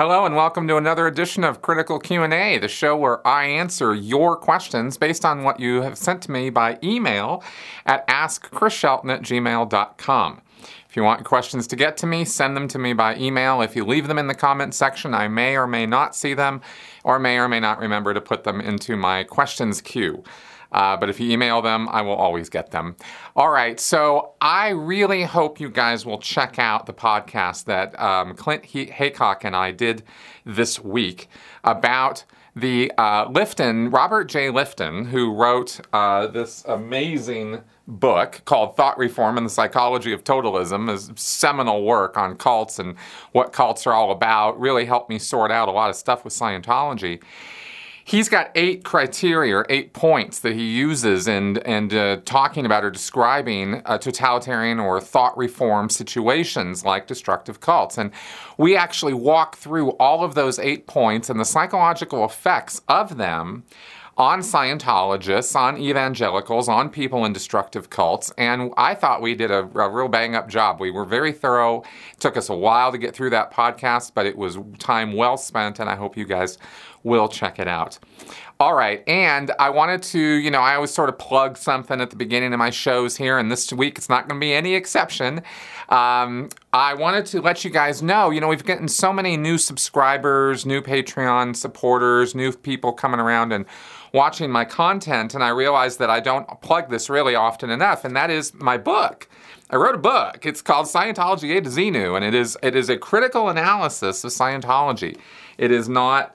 Hello and welcome to another edition of Critical Q&A, the show where I answer your questions based on what you have sent to me by email at askchrisshelton at gmail.com. If you want questions to get to me, send them to me by email. If you leave them in the comment section, I may or may not see them or may or may not remember to put them into my questions queue. Uh, but if you email them, I will always get them. All right, so I really hope you guys will check out the podcast that um, Clint he- Haycock and I did this week about the uh, Lifton, Robert J. Lifton, who wrote uh, this amazing book called Thought Reform and the Psychology of Totalism, his seminal work on cults and what cults are all about, really helped me sort out a lot of stuff with Scientology he's got eight criteria, or eight points that he uses in, in uh, talking about or describing totalitarian or thought reform situations like destructive cults. And we actually walk through all of those eight points and the psychological effects of them on Scientologists, on evangelicals, on people in destructive cults, and I thought we did a, a, real bang up job. We were very thorough. It took us a while to get through that podcast, but it was time well spent, and I hope you guys will check it out. All right, and I wanted to, you know, I always sort of plug something at the beginning of my shows here, and this week it's not going to be any exception. Um, I wanted to let you guys know, you know, we've gotten so many new subscribers, new Patreon supporters, new people coming around and watching my content, and I realized that I don't plug this really often enough, and that is my book. I wrote a book. It's called Scientology A to Xenu, and it is it is a critical analysis of Scientology. It is not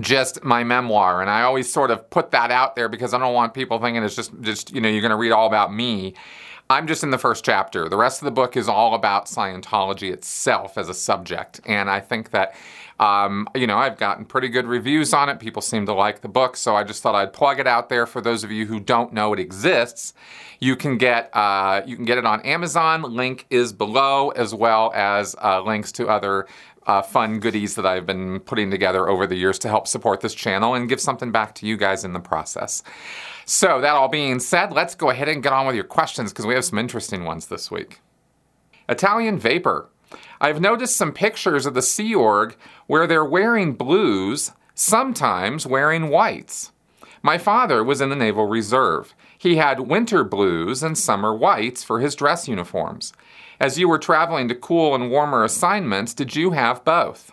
just my memoir and i always sort of put that out there because i don't want people thinking it's just just you know you're going to read all about me. I'm just in the first chapter. The rest of the book is all about scientology itself as a subject and i think that um, you know i've gotten pretty good reviews on it. People seem to like the book so i just thought i'd plug it out there. For those of you who don't know it exists you can get uh, you can get it on amazon. Link is below as well as uh, links to other uh, fun goodies that I've been putting together over the years to help support this channel and give something back to you guys in the process. So, that all being said, let's go ahead and get on with your questions because we have some interesting ones this week. Italian Vapor. I've noticed some pictures of the Sea Org where they're wearing blues, sometimes wearing whites. My father was in the Naval Reserve. He had winter blues and summer whites for his dress uniforms. As you were traveling to cool and warmer assignments, did you have both?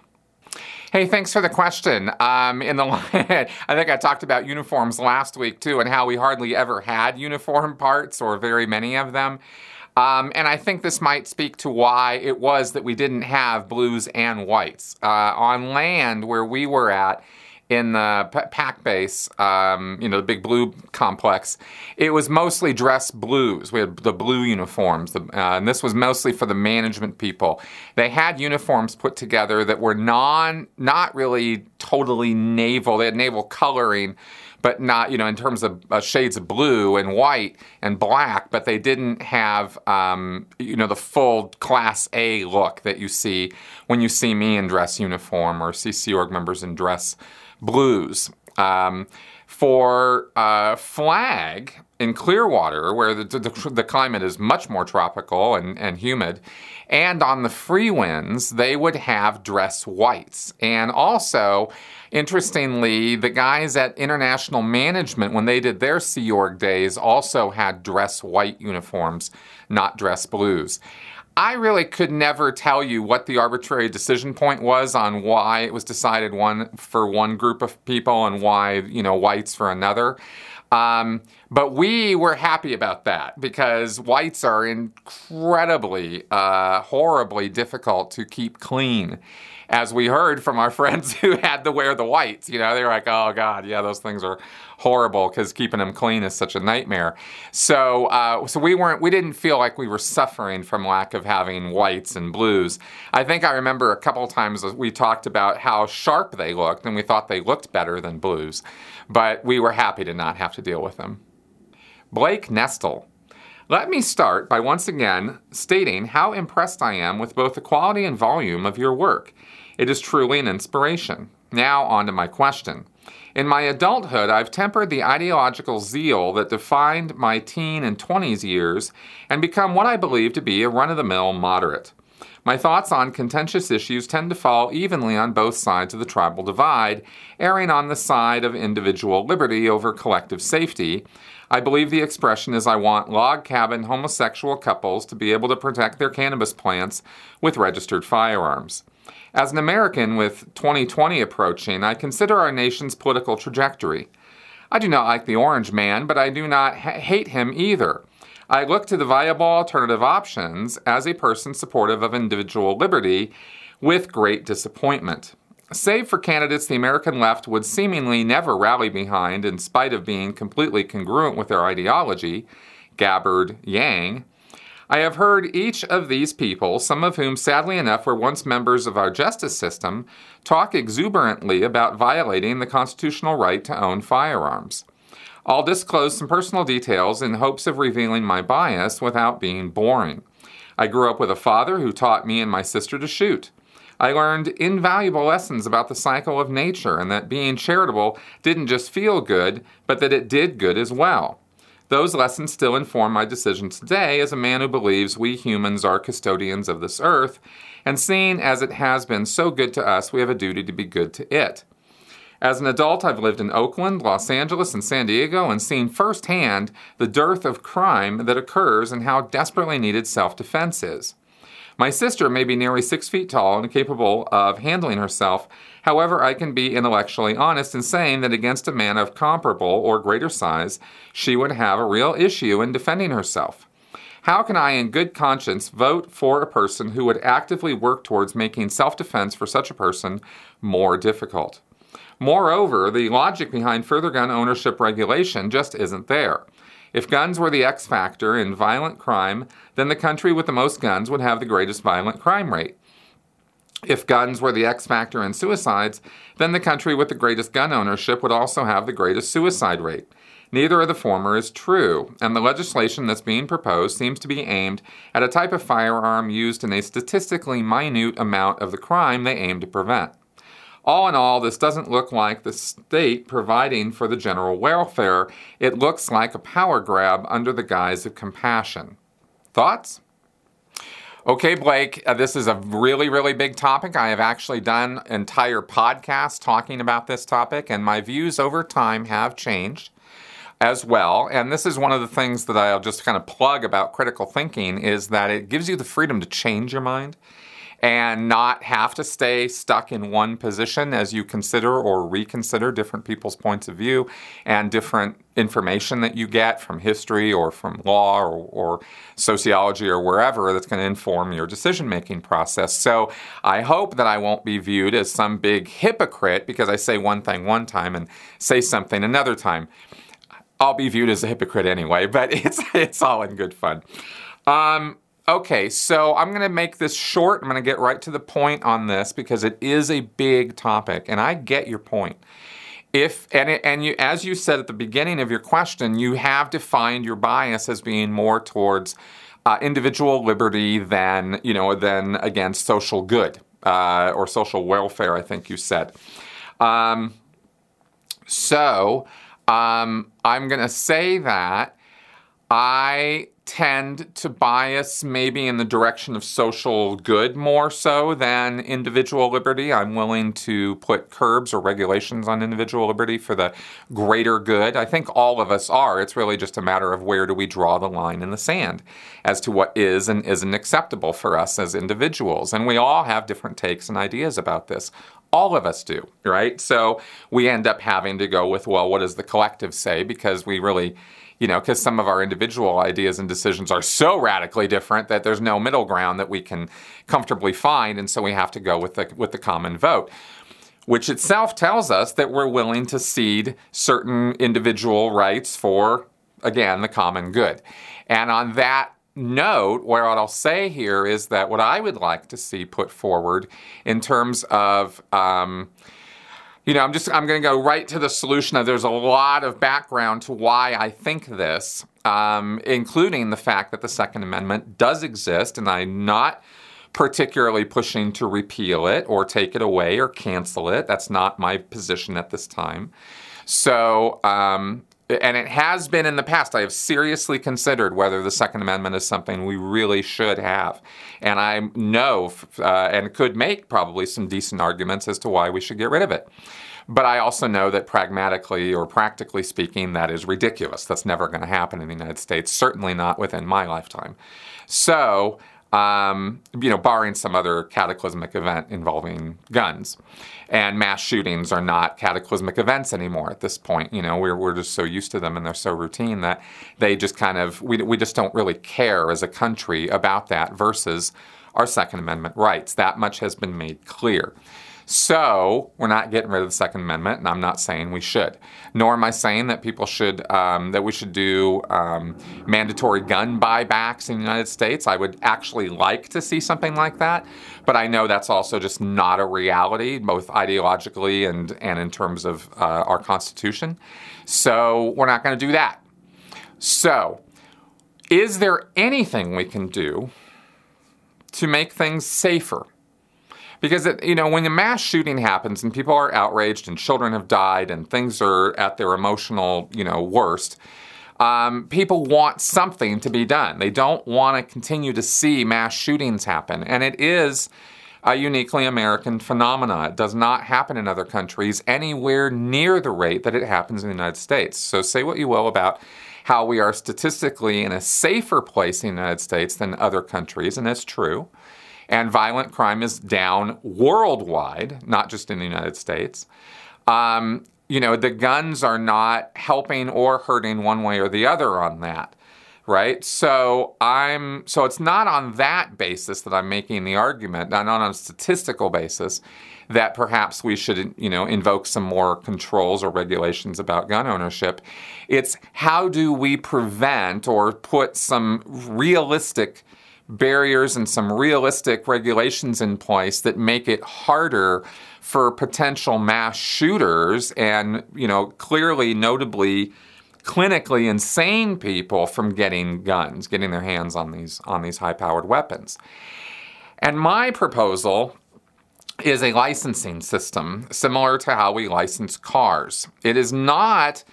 Hey, thanks for the question. Um, in the I think I talked about uniforms last week too, and how we hardly ever had uniform parts or very many of them. Um, and I think this might speak to why it was that we didn't have blues and whites. Uh, on land where we were at, in the PAC base, um, you know, the big blue complex, it was mostly dress blues. We had the blue uniforms, the, uh, and this was mostly for the management people. They had uniforms put together that were non, not really totally naval. They had naval coloring, but not, you know, in terms of uh, shades of blue and white and black, but they didn't have, um, you know, the full Class A look that you see when you see me in dress uniform or see Sea Org members in dress blues. Um, for uh, flag in Clearwater, where the, the, the, climate is much more tropical and, and humid, and on the Freewinds, they would have dress whites. And also, interestingly, the guys at International Management, when they did their Sea Org days, also had dress white uniforms, not dress blues. I really could never tell you what the arbitrary decision point was on why it was decided one for one group of people and why you know whites for another. Um, but we were happy about that because whites are incredibly, uh, horribly difficult to keep clean as we heard from our friends who had to wear the whites. You know, they were like, oh God, yeah, those things are horrible because keeping them clean is such a nightmare. So, uh, so we weren't, we didn't feel like we were suffering from lack of having whites and blues. I think I remember a couple times we talked about how sharp they looked and we thought they looked better than blues, but we were happy to not have to deal with them. Blake Nestle. Let me start by once again stating how impressed I am with both the quality and volume of your work. It is truly an inspiration. Now, on to my question. In my adulthood, I've tempered the ideological zeal that defined my teen and 20s years and become what I believe to be a run of the mill moderate. My thoughts on contentious issues tend to fall evenly on both sides of the tribal divide, erring on the side of individual liberty over collective safety. I believe the expression is I want log cabin homosexual couples to be able to protect their cannabis plants with registered firearms. As an American with 2020 approaching, I consider our nation's political trajectory. I do not like the orange man, but I do not ha- hate him either. I look to the viable alternative options as a person supportive of individual liberty with great disappointment. Save for candidates the American left would seemingly never rally behind in spite of being completely congruent with their ideology, Gabbard, Yang, I have heard each of these people, some of whom sadly enough were once members of our justice system, talk exuberantly about violating the constitutional right to own firearms. I'll disclose some personal details in hopes of revealing my bias without being boring. I grew up with a father who taught me and my sister to shoot. I learned invaluable lessons about the cycle of nature and that being charitable didn't just feel good, but that it did good as well. Those lessons still inform my decision today as a man who believes we humans are custodians of this earth, and seeing as it has been so good to us, we have a duty to be good to it. As an adult, I've lived in Oakland, Los Angeles, and San Diego and seen firsthand the dearth of crime that occurs and how desperately needed self defense is. My sister may be nearly six feet tall and capable of handling herself. However, I can be intellectually honest in saying that against a man of comparable or greater size, she would have a real issue in defending herself. How can I, in good conscience, vote for a person who would actively work towards making self defense for such a person more difficult? Moreover, the logic behind further gun ownership regulation just isn't there. If guns were the X factor in violent crime, then the country with the most guns would have the greatest violent crime rate. If guns were the X factor in suicides, then the country with the greatest gun ownership would also have the greatest suicide rate. Neither of the former is true, and the legislation that's being proposed seems to be aimed at a type of firearm used in a statistically minute amount of the crime they aim to prevent. All in all, this doesn't look like the state providing for the general welfare. It looks like a power grab under the guise of compassion. Thoughts? Okay, Blake, uh, this is a really, really big topic. I have actually done entire podcasts talking about this topic, and my views over time have changed as well. And this is one of the things that I'll just kind of plug about critical thinking is that it gives you the freedom to change your mind and not have to stay stuck in one position as you consider or reconsider different people's points of view and different information that you get from history or from law or, or sociology or wherever that's going to inform your decision making process. So I hope that I won't be viewed as some big hypocrite because I say one thing one time and say something another time. I'll be viewed as a hypocrite anyway, but it's it's all in good fun. Um, Okay, so I'm going to make this short. I'm going to get right to the point on this because it is a big topic, and I get your point. If and it, and you, as you said at the beginning of your question, you have defined your bias as being more towards uh, individual liberty than you know than against social good uh, or social welfare. I think you said. Um, so um, I'm going to say that I tend to bias maybe in the direction of social good more so than individual liberty. I'm willing to put curbs or regulations on individual liberty for the greater good. I think all of us are. It's really just a matter of where do we draw the line in the sand as to what is and isn't acceptable for us as individuals. And we all have different takes and ideas about this. All of us do, right? So we end up having to go with, well, what does the collective say? Because we really you know, because some of our individual ideas and decisions are so radically different that there's no middle ground that we can comfortably find, and so we have to go with the with the common vote. Which itself tells us that we're willing to cede certain individual rights for, again, the common good. And on that note, what I'll say here is that what I would like to see put forward in terms of um, you know, I'm just I'm going to go right to the solution. There's a lot of background to why I think this, um, including the fact that the Second Amendment does exist, and I'm not particularly pushing to repeal it or take it away or cancel it. That's not my position at this time. So, um, and it has been in the past. I have seriously considered whether the Second Amendment is something we really should have. And I know uh, and could make probably some decent arguments as to why we should get rid of it. But I also know that pragmatically or practically speaking, that is ridiculous. That's never going to happen in the United States, certainly not within my lifetime. So, um, you know, barring some other cataclysmic event involving guns. And mass shootings are not cataclysmic events anymore at this point. You know, we're, we're just so used to them and they're so routine that they just kind of, we, we just don't really care as a country about that versus our Second Amendment rights. That much has been made clear. So we're not getting rid of the Second Amendment, and I'm not saying we should. Nor am I saying that people should um, that we should do um, mandatory gun buybacks in the United States. I would actually like to see something like that, but I know that's also just not a reality, both ideologically and and in terms of uh, our Constitution. So we're not going to do that. So, is there anything we can do to make things safer? Because, it, you know, when a mass shooting happens and people are outraged and children have died and things are at their emotional, you know, worst, um, people want something to be done. They don't want to continue to see mass shootings happen. And it is a uniquely American phenomenon. It does not happen in other countries anywhere near the rate that it happens in the United States. So say what you will about how we are statistically in a safer place in the United States than other countries, and it's true and violent crime is down worldwide, not just in the United States. Um, you know, the guns are not helping or hurting one way or the other on that, right? So I'm so it's not on that basis that I'm making the argument, not on a statistical basis that perhaps we should, you know, invoke some more controls or regulations about gun ownership. It's how do we prevent or put some realistic barriers and some realistic regulations in place that make it harder for potential mass shooters and, you know, clearly, notably, clinically insane people from getting guns, getting their hands on these on these high-powered weapons. And my proposal is a licensing system similar to how we license cars. It is not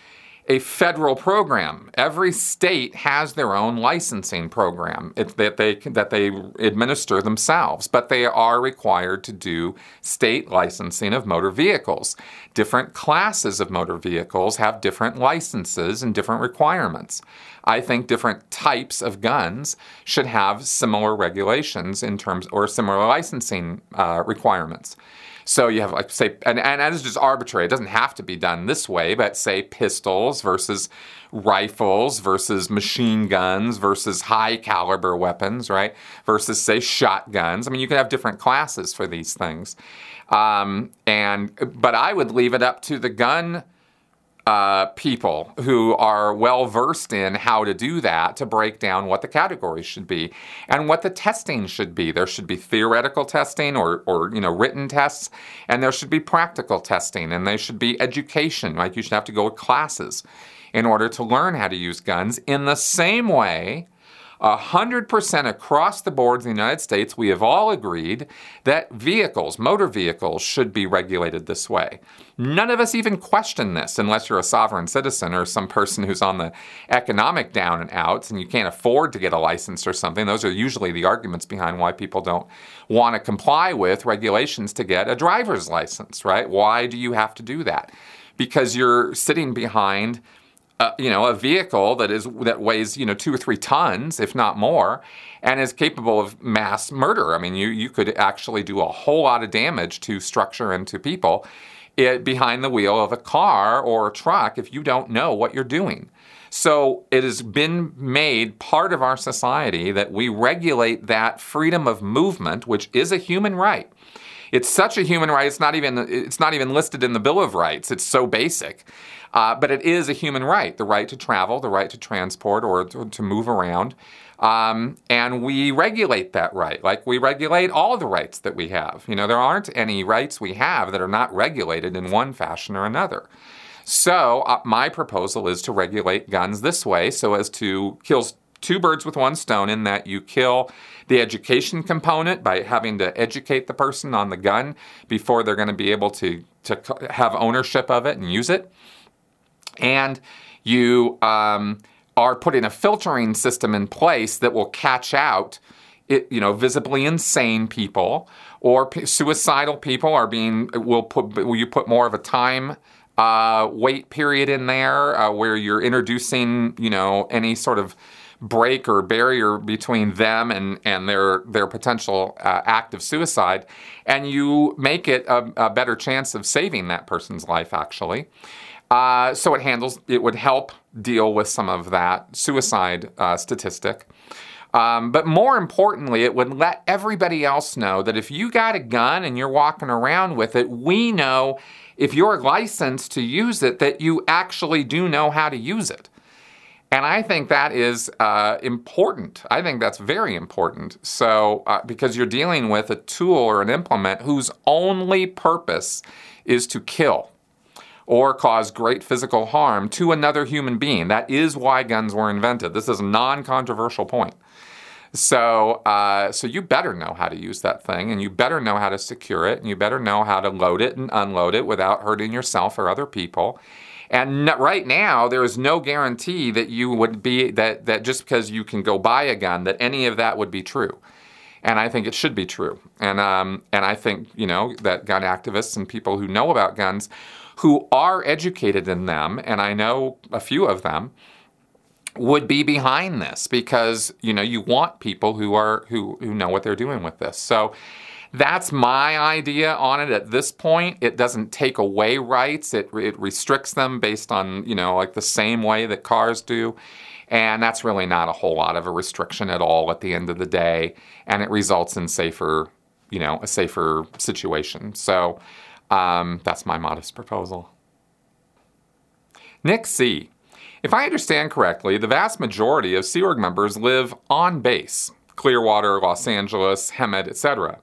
a federal program. Every state has their own licensing program that they that they administer themselves, but they are required to do state licensing of motor vehicles. Different classes of motor vehicles have different licenses and different requirements. I think different types of guns should have similar regulations in terms or similar licensing uh, requirements. So you have like say, and, and that is just arbitrary. It doesn't have to be done this way, but say pistols versus rifles versus machine guns versus high caliber weapons, right? Versus say shotguns. I mean, you can have different classes for these things. Um, and but I would leave it up to the gun uh, people who are well versed in how to do that to break down what the categories should be and what the testing should be. There should be theoretical testing or, or you know written tests, and there should be practical testing, and there should be education. Like you should have to go to classes in order to learn how to use guns in the same way 100% across the board in the United States, we have all agreed that vehicles, motor vehicles, should be regulated this way. None of us even question this unless you're a sovereign citizen or some person who's on the economic down and outs and you can't afford to get a license or something. Those are usually the arguments behind why people don't want to comply with regulations to get a driver's license, right? Why do you have to do that? Because you're sitting behind you know, a vehicle that is that weighs you know two or three tons, if not more, and is capable of mass murder. I mean, you you could actually do a whole lot of damage to structure and to people it, behind the wheel of a car or a truck if you don't know what you're doing. So it has been made part of our society that we regulate that freedom of movement, which is a human right. It's such a human right. It's not even it's not even listed in the Bill of Rights. It's so basic uh, but it is a human right the right to travel, the right to transport or to, to move around. Um, and we regulate that right, like we regulate all the rights that we have. You know, there aren't any rights we have that are not regulated in one fashion or another. So, uh, my proposal is to regulate guns this way so as to kill two birds with one stone in that you kill the education component by having to educate the person on the gun before they're going to be able to, to have ownership of it and use it. And You um, are putting a filtering system in place that will catch out, it, you know, visibly insane people or p- suicidal people are being will put will you put more of a time uh, wait period in there uh, where you're introducing you know any sort of break or barrier between them and, and their their potential uh, act of suicide, and you make it a, a, better chance of saving that person's life actually. Uh, so it handles it would help deal with some of that suicide uh, statistic. Um, but more importantly, it would let everybody else know that if you got a gun and you're walking around with it, we know if you're licensed to use it that you actually do know how to use it. And I think that is uh, important. I think that's very important. So, uh, because you're dealing with a tool or an implement whose only purpose is to kill or cause great physical harm to another human being. That is why guns were invented. This is a non controversial point. So, uh, so you better know how to use that thing, and you better know how to secure it, and you better know how to load it and unload it without hurting yourself or other people. And right now, there is no guarantee that you would be that that just because you can go buy a gun, that any of that would be true. And I think it should be true. And um, and I think you know that gun activists and people who know about guns, who are educated in them, and I know a few of them, would be behind this because you know you want people who are who who know what they're doing with this. So that's my idea on it at this point. It doesn't take away rights. It, it restricts them based on, you know, like the same way that cars do. And that's really not a whole lot of a restriction at all at the end of the day. And it results in safer, you know, a safer situation. So um, that's my modest proposal. Nick C. If I understand correctly, the vast majority of Sea Org members live on base Clearwater, Los Angeles, Hemet, etc.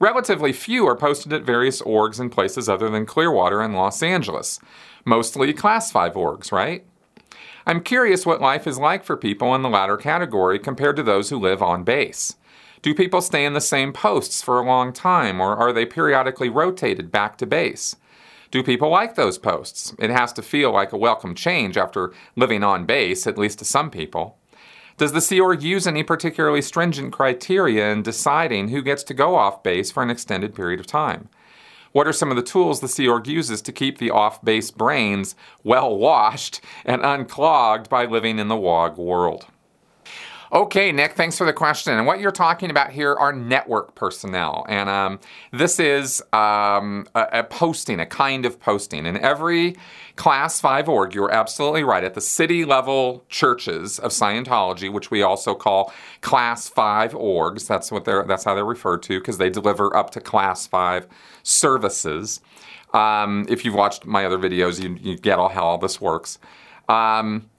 Relatively few are posted at various orgs in places other than Clearwater and Los Angeles. Mostly Class 5 orgs, right? I'm curious what life is like for people in the latter category compared to those who live on base. Do people stay in the same posts for a long time, or are they periodically rotated back to base? Do people like those posts? It has to feel like a welcome change after living on base, at least to some people. Does the Sea Org use any particularly stringent criteria in deciding who gets to go off base for an extended period of time? What are some of the tools the Sea Org uses to keep the off base brains well washed and unclogged by living in the WOG world? Okay, Nick, thanks for the question. And what you're talking about here are network personnel. And um, this is um, a, a, posting, a kind of posting. In every Class 5 org, you're absolutely right. At the city level churches of Scientology, which we also call Class 5 orgs, that's, what they're, that's how they're referred to because they deliver up to Class 5 services. Um, if you've watched my other videos, you, you get all how all this works. Um,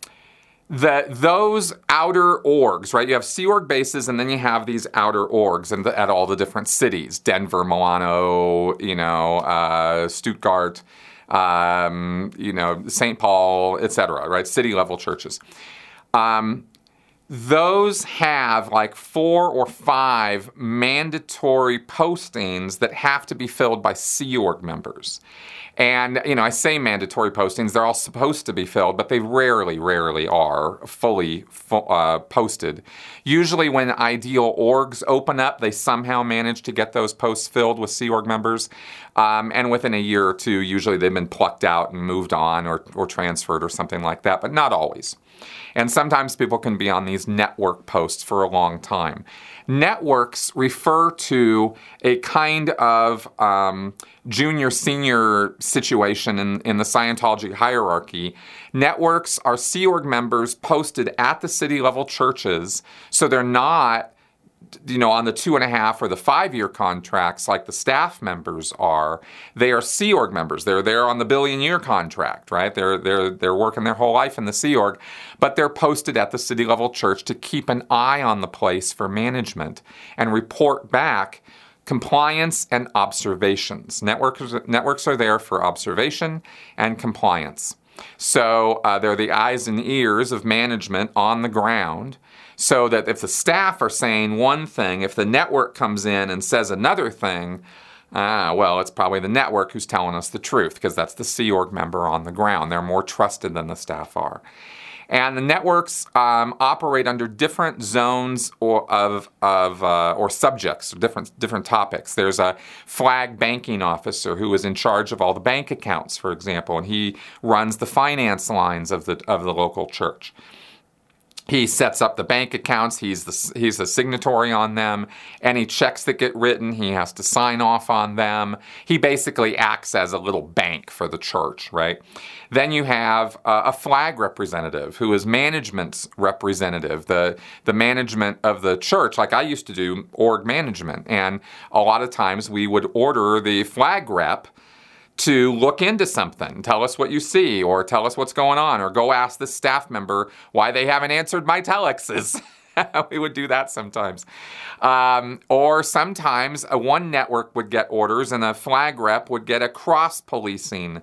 that those outer orgs, right? You have Sea Org bases, and then you have these outer orgs, and at all the different cities: Denver, Milano, you know, uh, Stuttgart, um, you know, St. Paul, etc. Right? City level churches. Um, those have like four or five mandatory postings that have to be filled by Sea Org members. And, you know, I say mandatory postings, they're all supposed to be filled, but they rarely, rarely are fully uh, posted. Usually, when ideal orgs open up, they somehow manage to get those posts filled with Sea Org members. Um, and within a year or two, usually they've been plucked out and moved on or, or transferred or something like that, but not always. And sometimes people can be on these network posts for a long time. Networks refer to a kind of um, junior senior situation in, in the Scientology hierarchy. Networks are Sea Org members posted at the city level churches, so they're not you know, on the two and a half or the five year contracts, like the staff members are, they are Sea Org members. They're there on the billion year contract, right? They're, they're, they're working their whole life in the Sea Org, but they're posted at the city level church to keep an eye on the place for management and report back compliance and observations. Networks, networks are there for observation and compliance. So uh, they're the eyes and ears of management on the ground so that if the staff are saying one thing, if the network comes in and says another thing, Ah, well, it's probably the network who's telling us the truth because that's the Sea Org member on the ground. They're more trusted than the staff are. And the networks um, operate under different zones or of, of uh, or subjects, different different topics. There's a flag banking officer who is in charge of all the bank accounts, for example, and he runs the finance lines of the of the local church he sets up the bank accounts. He's the he's a signatory on them. Any checks that get written he has to sign off on them. He basically acts as a little bank for the church right? Then you have uh, a flag representative who is management's representative. The the management of the church like i used to do org management. And a lot of times we would order the flag rep to look into something. Tell us what you see, or tell us what's going on, or go ask the staff member why they haven't answered my telexes. we would do that sometimes. Um, or sometimes a one network would get orders and a flag rep would get a cross policing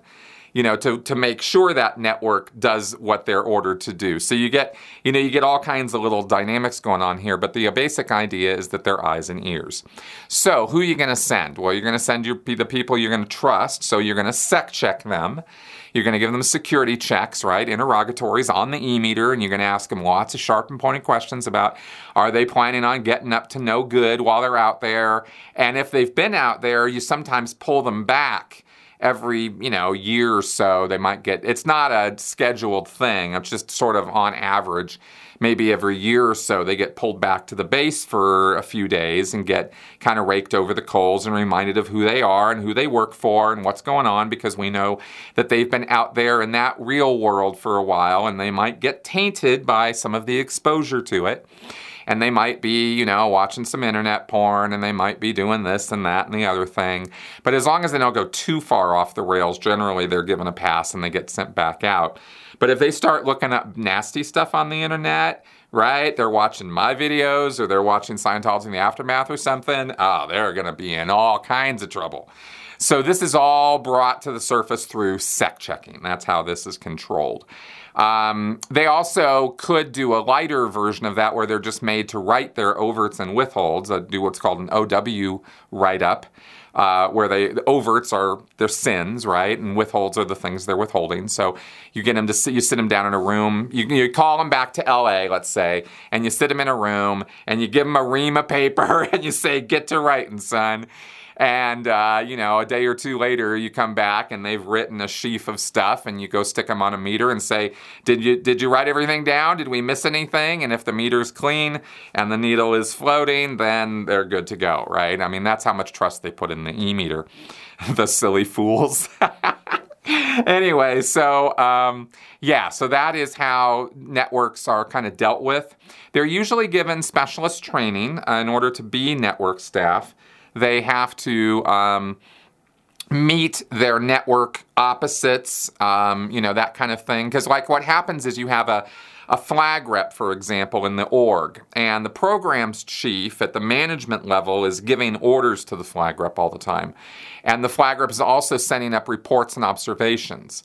you know, to, to make sure that network does what they're ordered to do. So you get, you know, you get all kinds of little dynamics going on here, but the uh, basic idea is that they're eyes and ears. So who are you going to send? Well, you're going to send your, the people you're going to trust. So you're going to sec check them. You're going to give them security checks, right? Interrogatories on the e meter, and you're going to ask them lots of sharp and pointed questions about are they planning on getting up to no good while they're out there? And if they've been out there, you sometimes pull them back every you know year or so they might get it's not a scheduled thing it's just sort of on average maybe every year or so they get pulled back to the base for a few days and get kind of raked over the coals and reminded of who they are and who they work for and what's going on because we know that they've been out there in that real world for a while and they might get tainted by some of the exposure to it and they might be, you know, watching some internet porn and they might be doing this and that and the other thing. But as long as they don't go too far off the rails, generally they're given a pass and they get sent back out. But if they start looking up nasty stuff on the internet, right? They're watching my videos or they're watching Scientology in the Aftermath or something, oh, they're going to be in all kinds of trouble. So this is all brought to the surface through sec checking. That's how this is controlled. Um, they also could do a lighter version of that where they're just made to write their overts and withholds, uh, do what's called an OW write up. Uh, where they the overts are their sins, right, and withholds are the things they're withholding. So you get them to sit, you sit them down in a room. You, you call them back to L.A., let's say, and you sit them in a room and you give them a ream of paper and you say, "Get to writing, son." And, uh, you know, a day or two later, you come back and they've written a sheaf of stuff and you go stick them on a meter and say, did you, did you write everything down? Did we miss anything? And if the meter's clean and the needle is floating, then they're good to go, right? I mean, that's how much trust they put in the e-meter. the silly fools. anyway, so um, yeah, so that is how networks are kind of dealt with. They're usually given specialist training uh, in order to be network staff they have to um, meet their network opposites, um, you know, that kind of thing. Because, like, what happens is you have a a flag rep, for example, in the org, and the programs chief at the management level is giving orders to the flag rep all the time. And the flag rep is also sending up reports and observations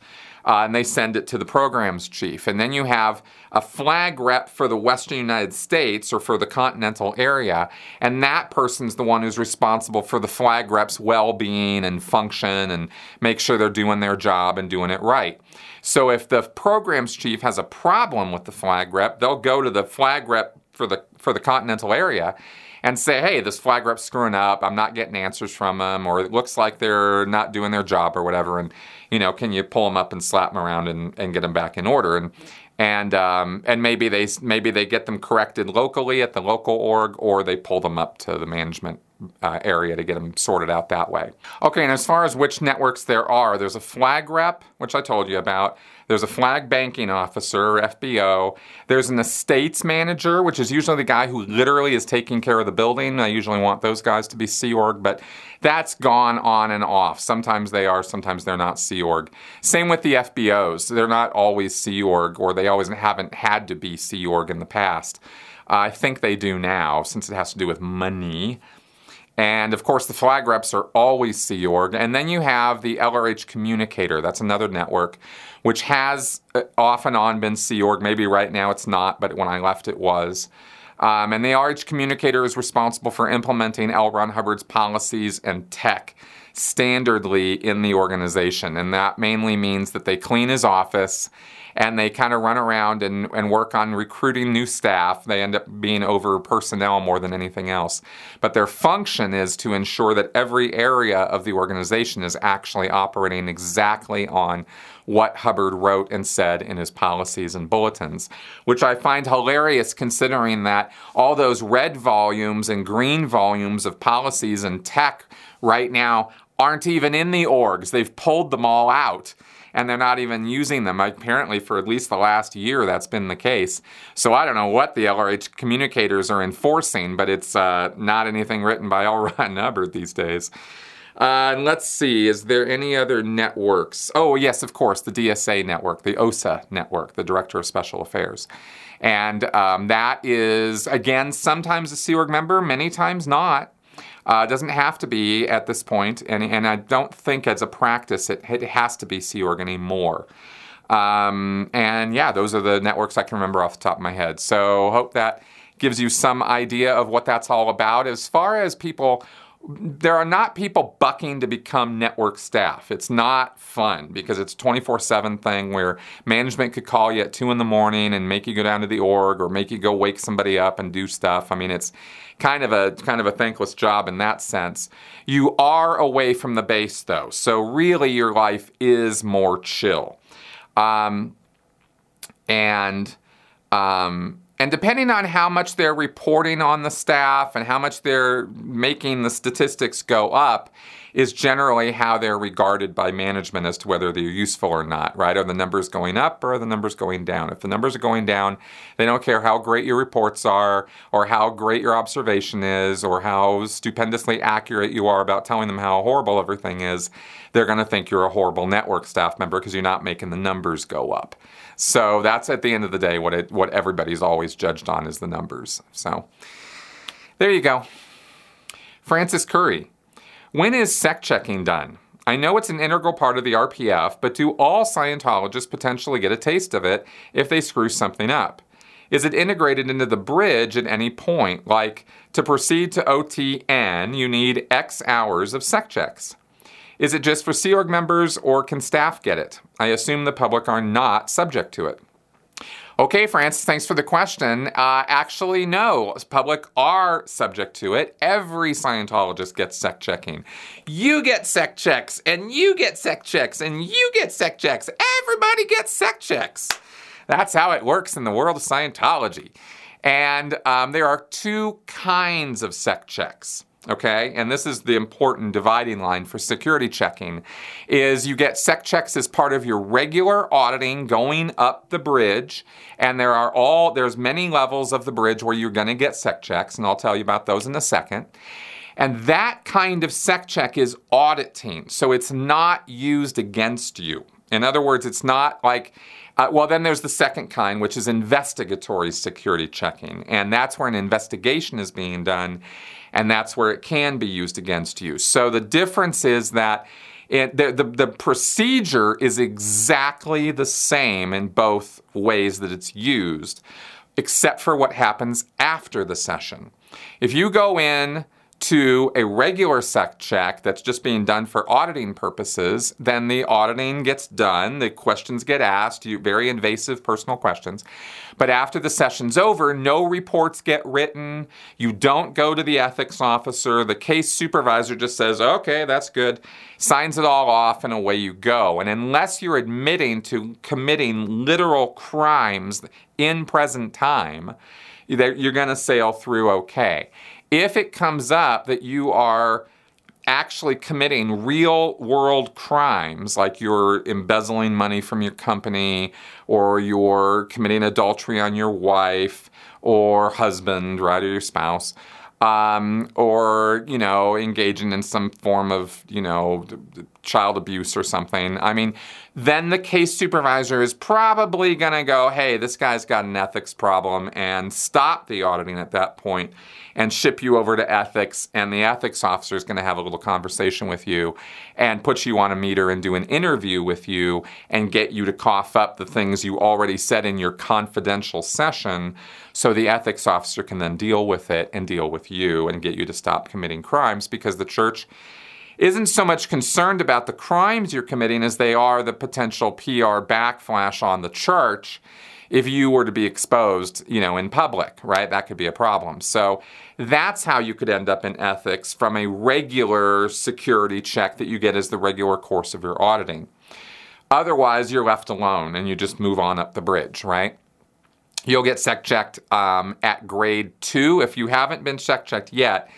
uh, and they send it to the programs chief. And then you have a flag rep for the Western United States or for the continental area, and that person's the one who's responsible for the flag rep's well being and function and make sure they're doing their job and doing it right. So if the programs chief has a problem with the flag rep, they'll go to the flag rep for the for the continental area and say, hey, this flag rep's screwing up. I'm not getting answers from them, or it looks like they're not doing their job or whatever. And, you know, can you pull them up and slap them around and, and get them back in order? And, and um, and maybe they maybe they get them corrected locally at the local org, or they pull them up to the management uh, area to get them sorted out that way. Okay, and as far as which networks there are, there's a flag rep, which I told you about. There's a flag banking officer, FBO. There's an estates manager, which is usually the guy who literally is taking care of the building. I usually want those guys to be Sea Org, but that's gone on and off. Sometimes they are, sometimes they're not Sea Org. Same with the FBOs. They're not always Sea Org, or they always haven't had to be Sea Org in the past. I think they do now, since it has to do with money. And of course, the flag reps are always Sea Org. And then you have the LRH Communicator. That's another network which has uh, off and on been Sea Org. Maybe right now it's not, but when I left it was. Um, and the RH communicator is responsible for implementing L. Ron Hubbard's policies and tech standardly in the organization. And that mainly means that they clean his office and they kind of run around and, and work on recruiting new staff. They end up being over personnel more than anything else. But their function is to ensure that every area of the organization is actually operating exactly on what Hubbard wrote and said in his policies and bulletins, which I find hilarious considering that all those red volumes and green volumes of policies and tech right now aren't even in the orgs. They've pulled them all out and they're not even using them. Apparently, for at least the last year, that's been the case. So I don't know what the LRH communicators are enforcing, but it's uh, not anything written by L. Ron Hubbard these days. Uh, and let's see, is there any other networks? Oh, yes, of course, the DSA network, the OSA network, the Director of Special Affairs. And um, that is, again, sometimes a Sea Org member, many times not. Uh, doesn't have to be at this point, and, and I don't think as a practice it, it has to be Sea Org anymore. Um, and yeah, those are the networks I can remember off the top of my head. So hope that gives you some idea of what that's all about. As far as people there are not people bucking to become network staff. It's not fun because it's a 24 7 thing where management could call you at 2 in the morning and make you go down to the org or make you go wake somebody up and do stuff. I mean, it's kind of a kind of a thankless job in that sense. You are away from the base though, so really your life is more chill. Um, and um, and depending on how much they're reporting on the staff and how much they're making the statistics go up, is generally how they're regarded by management as to whether they're useful or not, right? Are the numbers going up or are the numbers going down? If the numbers are going down, they don't care how great your reports are or how great your observation is or how stupendously accurate you are about telling them how horrible everything is. They're going to think you're a horrible network staff member because you're not making the numbers go up. So that's at the end of the day what it what everybody's always judged on is the numbers. So there you go. Francis Curry. When is sec checking done? I know it's an integral part of the RPF, but do all Scientologists potentially get a taste of it if they screw something up? Is it integrated into the bridge at any point? Like, to proceed to OTN, you need X hours of sec checks. Is it just for Sea Org members or can staff get it? I assume the public are not subject to it. Okay, Francis, thanks for the question. Uh, actually, no. Public are subject to it. Every Scientologist gets sec checking. You get sec checks, and you get sec checks, and you get sec checks. Everybody gets sec checks. That's how it works in the world of Scientology. And um, there are two kinds of sec checks okay and this is the important dividing line for security checking is you get sec checks as part of your regular auditing going up the bridge and there are all there's many levels of the bridge where you're going to get sec checks and i'll tell you about those in a second and that kind of sec check is auditing so it's not used against you in other words it's not like uh, well, then there's the second kind, which is investigatory security checking. And that's where an investigation is being done and that's where it can be used against you. So the difference is that it, the, the, the, procedure is exactly the same in both ways that it's used, except for what happens after the session. If you go in to a regular sec check that's just being done for auditing purposes, then the auditing gets done, the questions get asked, you, very invasive personal questions. But after the session's over, no reports get written. You don't go to the ethics officer. The case supervisor just says, okay, that's good, signs it all off, and away you go. And unless you're admitting to committing literal crimes in present time, you're going to sail through okay if it comes up that you are actually committing real world crimes, like you're embezzling money from your company, or you're committing adultery on your wife or husband, right, or your spouse, um, or you know, engaging in some form of you know child abuse or something, I mean, then the case supervisor is probably going to go, hey, this guy's got an ethics problem and stop the auditing at that point and ship you over to ethics. And the ethics officer is going to have a little conversation with you and put you on a meter and do an interview with you and get you to cough up the things you already said in your confidential session so the ethics officer can then deal with it and deal with you and get you to stop committing crimes because the church isn't so much concerned about the crimes you're committing as they are the potential PR backflash on the church if you were to be exposed, you know, in public, right? That could be a problem. So that's how you could end up in ethics from a regular security check that you get as the regular course of your auditing. Otherwise, you're left alone and you just move on up the bridge, right? You'll get sec checked um, at grade two. If you haven't been sec checked yet,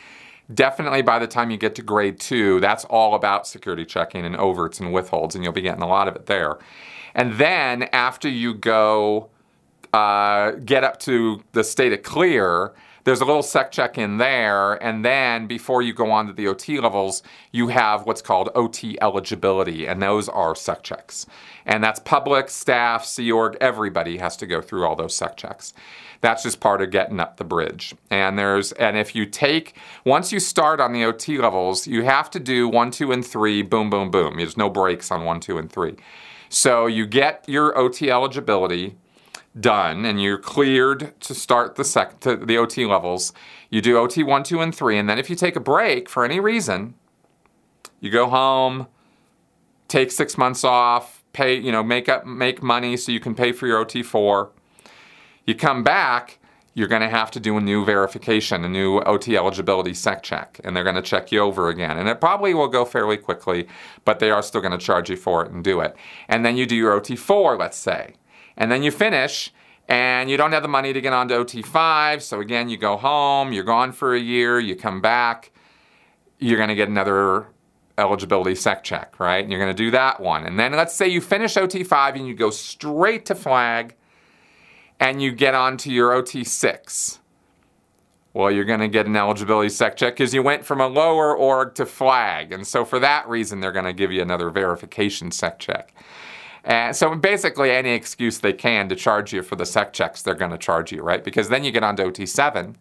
definitely by the time you get to grade two, that's all about security checking and overts and withholds, and you'll be getting a lot of it there. And then after you go uh, get up to the state of clear, there's a little sec check in there, and then before you go on to the OT levels, you have what's called OT eligibility, and those are sec checks. And that's public, staff, Sea Org, everybody has to go through all those sec checks. That's just part of getting up the bridge. And there's and if you take once you start on the OT levels, you have to do one, two, and three, boom, boom, boom. There's no breaks on one, two, and three. So you get your OT eligibility done and you're cleared to start the sec to the OT levels. You do OT 1, 2 and 3 and then if you take a break for any reason, you go home, take 6 months off, pay, you know, make up make money so you can pay for your OT 4. You come back, you're going to have to do a new verification, a new OT eligibility sec check, and they're going to check you over again. And it probably will go fairly quickly, but they are still going to charge you for it and do it. And then you do your OT4, let's say and then you finish and you don't have the money to get on to OT5. So again, you go home, you're gone for a year, you come back, you're going to get another eligibility sec check, right? And you're going to do that one. And then let's say you finish OT5 and you go straight to flag and you get on to your OT6. Well, you're going to get an eligibility sec check because you went from a lower org to flag. And so for that reason, they're going to give you another verification sec check. And so basically, any excuse they can to charge you for the sec checks, they're going to charge you, right? Because then you get on to OT7.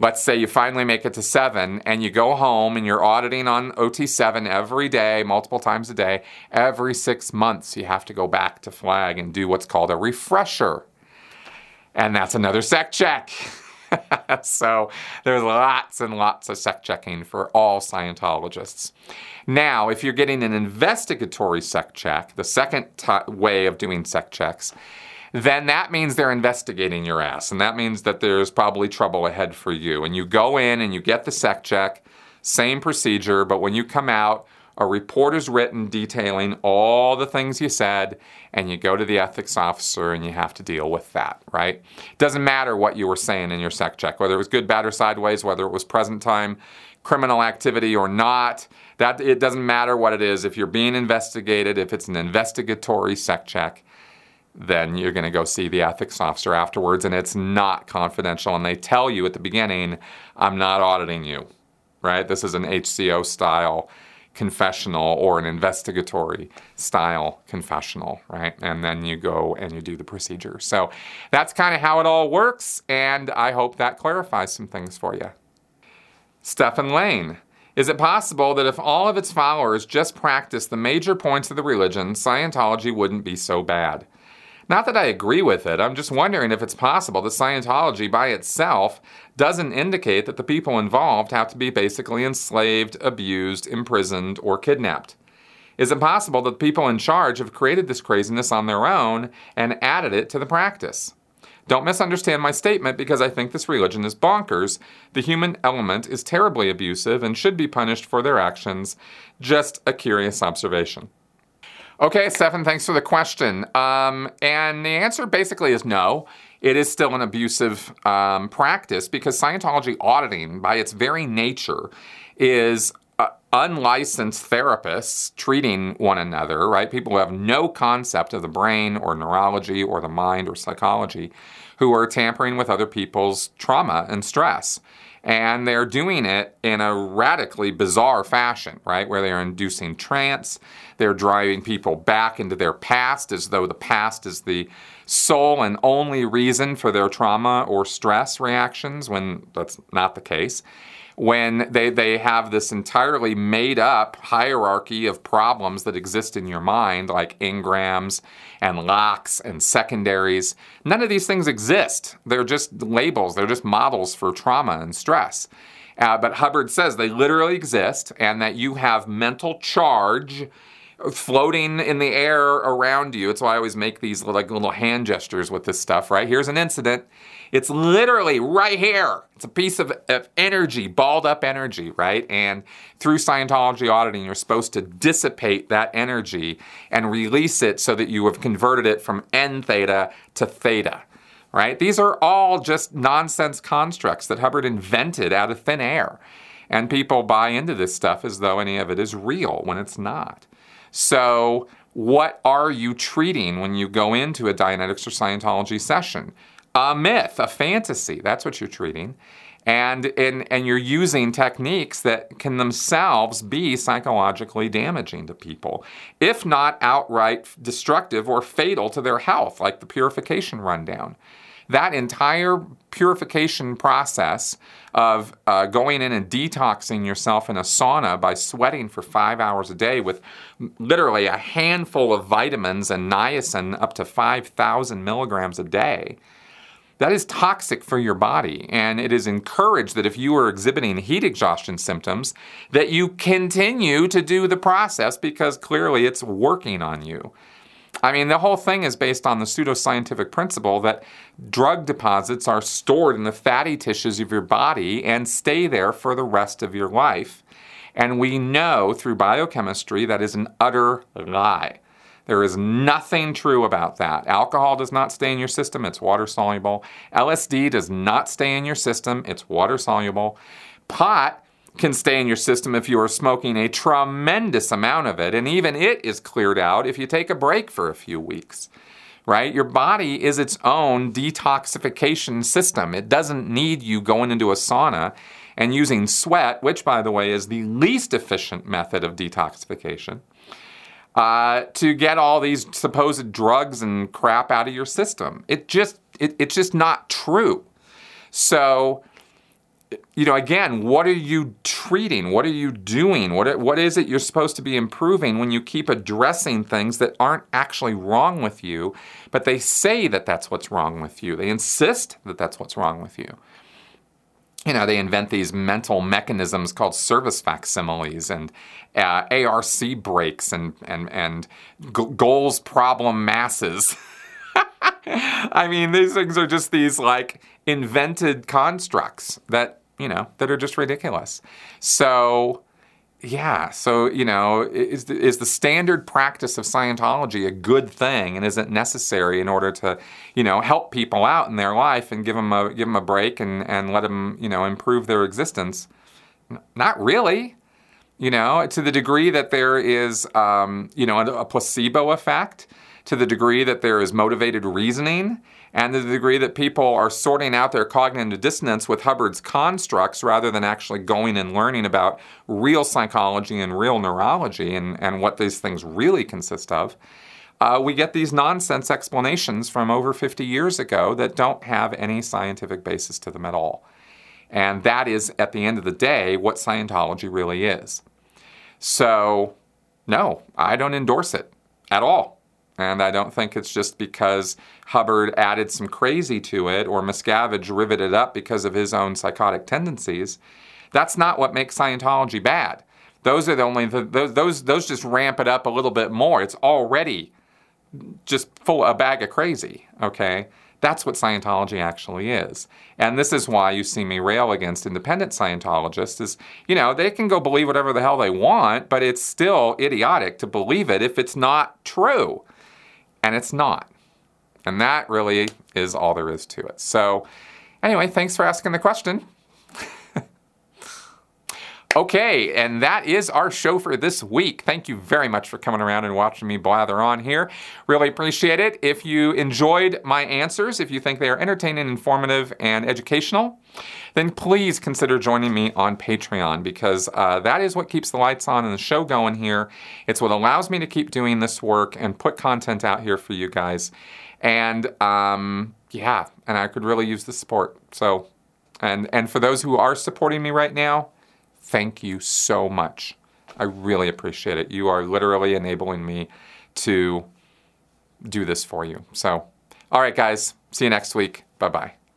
Let's say you finally make it to seven and you go home and you're auditing on OT7 every day, multiple times a day. Every six months, you have to go back to flag and do what's called a refresher. And that's another sec check. so there's lots and lots of sec checking for all Scientologists. Now, if you're getting an investigatory sec check, the second t- way of doing sec checks, then that means they're investigating your ass. And that means that there's probably trouble ahead for you. And you go in and you get the sec check, same procedure, but when you come out, a report is written detailing all the things you said, and you go to the ethics officer and you have to deal with that, right? It Doesn't matter what you were saying in your sec check, whether it was good, bad, or sideways, whether it was present time criminal activity or not. That it doesn't matter what it is. If you're being investigated, if it's an investigatory sec check, then you're going to go see the ethics officer afterwards, and it's not confidential. And they tell you at the beginning, "I'm not auditing you." Right? This is an HCO style confessional or an investigatory style confessional, right? And then you go and you do the procedure. So that's kind of how it all works, and I hope that clarifies some things for you. Stephen Lane. Is it possible that if all of its followers just practiced the major points of the religion, Scientology wouldn't be so bad? Not that I agree with it, I'm just wondering if it's possible that Scientology by itself doesn't indicate that the people involved have to be basically enslaved, abused, imprisoned, or kidnapped. Is it possible that the people in charge have created this craziness on their own and added it to the practice? Don't misunderstand my statement because I think this religion is bonkers. The human element is terribly abusive and should be punished for their actions. Just a curious observation. Okay, Stefan, thanks for the question. Um, and the answer basically is no. It is still an abusive um, practice because Scientology auditing, by its very nature, is uh, unlicensed therapists treating one another, right? People who have no concept of the brain or neurology or the mind or psychology who are tampering with other people's trauma and stress. And they're doing it in a radically bizarre fashion, right? Where they're inducing trance, they're driving people back into their past as though the past is the sole and only reason for their trauma or stress reactions when that's not the case when they, they have this entirely made up hierarchy of problems that exist in your mind, like engrams and locks and secondaries. None of these things exist. They're just labels, they're just models for trauma and stress. Uh, but Hubbard says they literally exist and that you have mental charge floating in the air around you. It's why I always make these like little hand gestures with this stuff, right? Here's an incident. It's literally right here. It's a piece of, of energy, balled up energy, right? And through Scientology auditing, you're supposed to dissipate that energy and release it so that you have converted it from entheta to theta right? These are all just nonsense constructs that Hubbard invented out of thin air. And people buy into this stuff as though any of it is real when it's not. So, what are you treating when you go into a Dianetics or Scientology session? a myth, a fantasy. That's what you're treating. And, and, and you're using techniques that can themselves be psychologically damaging to people, if not outright destructive or fatal to their health, like the purification rundown. That entire purification process of uh, going in and detoxing yourself in a sauna by sweating for five hours a day with literally a handful of vitamins and niacin up to 5,000 milligrams a day that is toxic for your body. And it is encouraged that if you are exhibiting heat exhaustion symptoms, that you continue to do the process because clearly it's working on you. I mean, the whole thing is based on the pseudoscientific principle that drug deposits are stored in the fatty tissues of your body and stay there for the rest of your life. And we know through biochemistry that is an utter lie. There is nothing true about that. Alcohol does not stay in your system, it's water soluble. LSD does not stay in your system, it's water soluble. Pot can stay in your system if you are smoking a tremendous amount of it, and even it is cleared out if you take a break for a few weeks. Right? Your body is its own detoxification system. It doesn't need you going into a sauna and using sweat, which, by the way, is the least efficient method of detoxification uh, to get all these supposed drugs and crap out of your system. It just it, it's just not true. So, you know, again, what are you treating? What are you doing? What what is it you're supposed to be improving when you keep addressing things that aren't actually wrong with you, but they say that that's what's wrong with you. They insist that that's what's wrong with you you know, they invent these mental mechanisms called service facsimiles and uh, ARC breaks and and and goals problem masses. I mean, these things are just these like invented constructs that you know that are just ridiculous. So yeah, so you know, is the, is the standard practice of Scientology a good thing, and is it necessary in order to, you know, help people out in their life and give them a give them a break and and let them, you know, improve their existence? Not really. You know, to the degree that there is, um, you know, a, a placebo effect, to the degree that there is motivated reasoning, and the degree that people are sorting out their cognitive dissonance with Hubbard's constructs rather than actually going and learning about real psychology and real neurology and, and what these things really consist of, uh, we get these nonsense explanations from over 50 years ago that don't have any scientific basis to them at all. And that is, at the end of the day, what Scientology really is. So, no, I don't endorse it at all. And I don't think it's just because Hubbard added some crazy to it or Miscavige riveted up because of his own psychotic tendencies. That's not what makes Scientology bad. Those are the only those those those just ramp it up a little bit more. It's already just full a bag of crazy. Okay, that's what Scientology actually is. And this is why you see me rail against independent Scientologists is, you know, they can go believe whatever the hell they want, but it's still idiotic to believe it if it's not true and it's not. And that really is all there is to it. So, anyway, thanks for asking the question. Okay, and that is our show for this week. Thank you very much for coming around and watching me blather on here. Really appreciate it. If you enjoyed my answers, if you think they are entertaining, informative, and educational, then please consider joining me on Patreon because uh, that is what keeps the lights on and the show going here. It's what allows me to keep doing this work and put content out here for you guys. And um, yeah, and I could really use the support. So, and and for those who are supporting me right now, thank you so much. I really appreciate it. You are literally enabling me to do this for you. So, all right, guys, see you next week. Bye bye.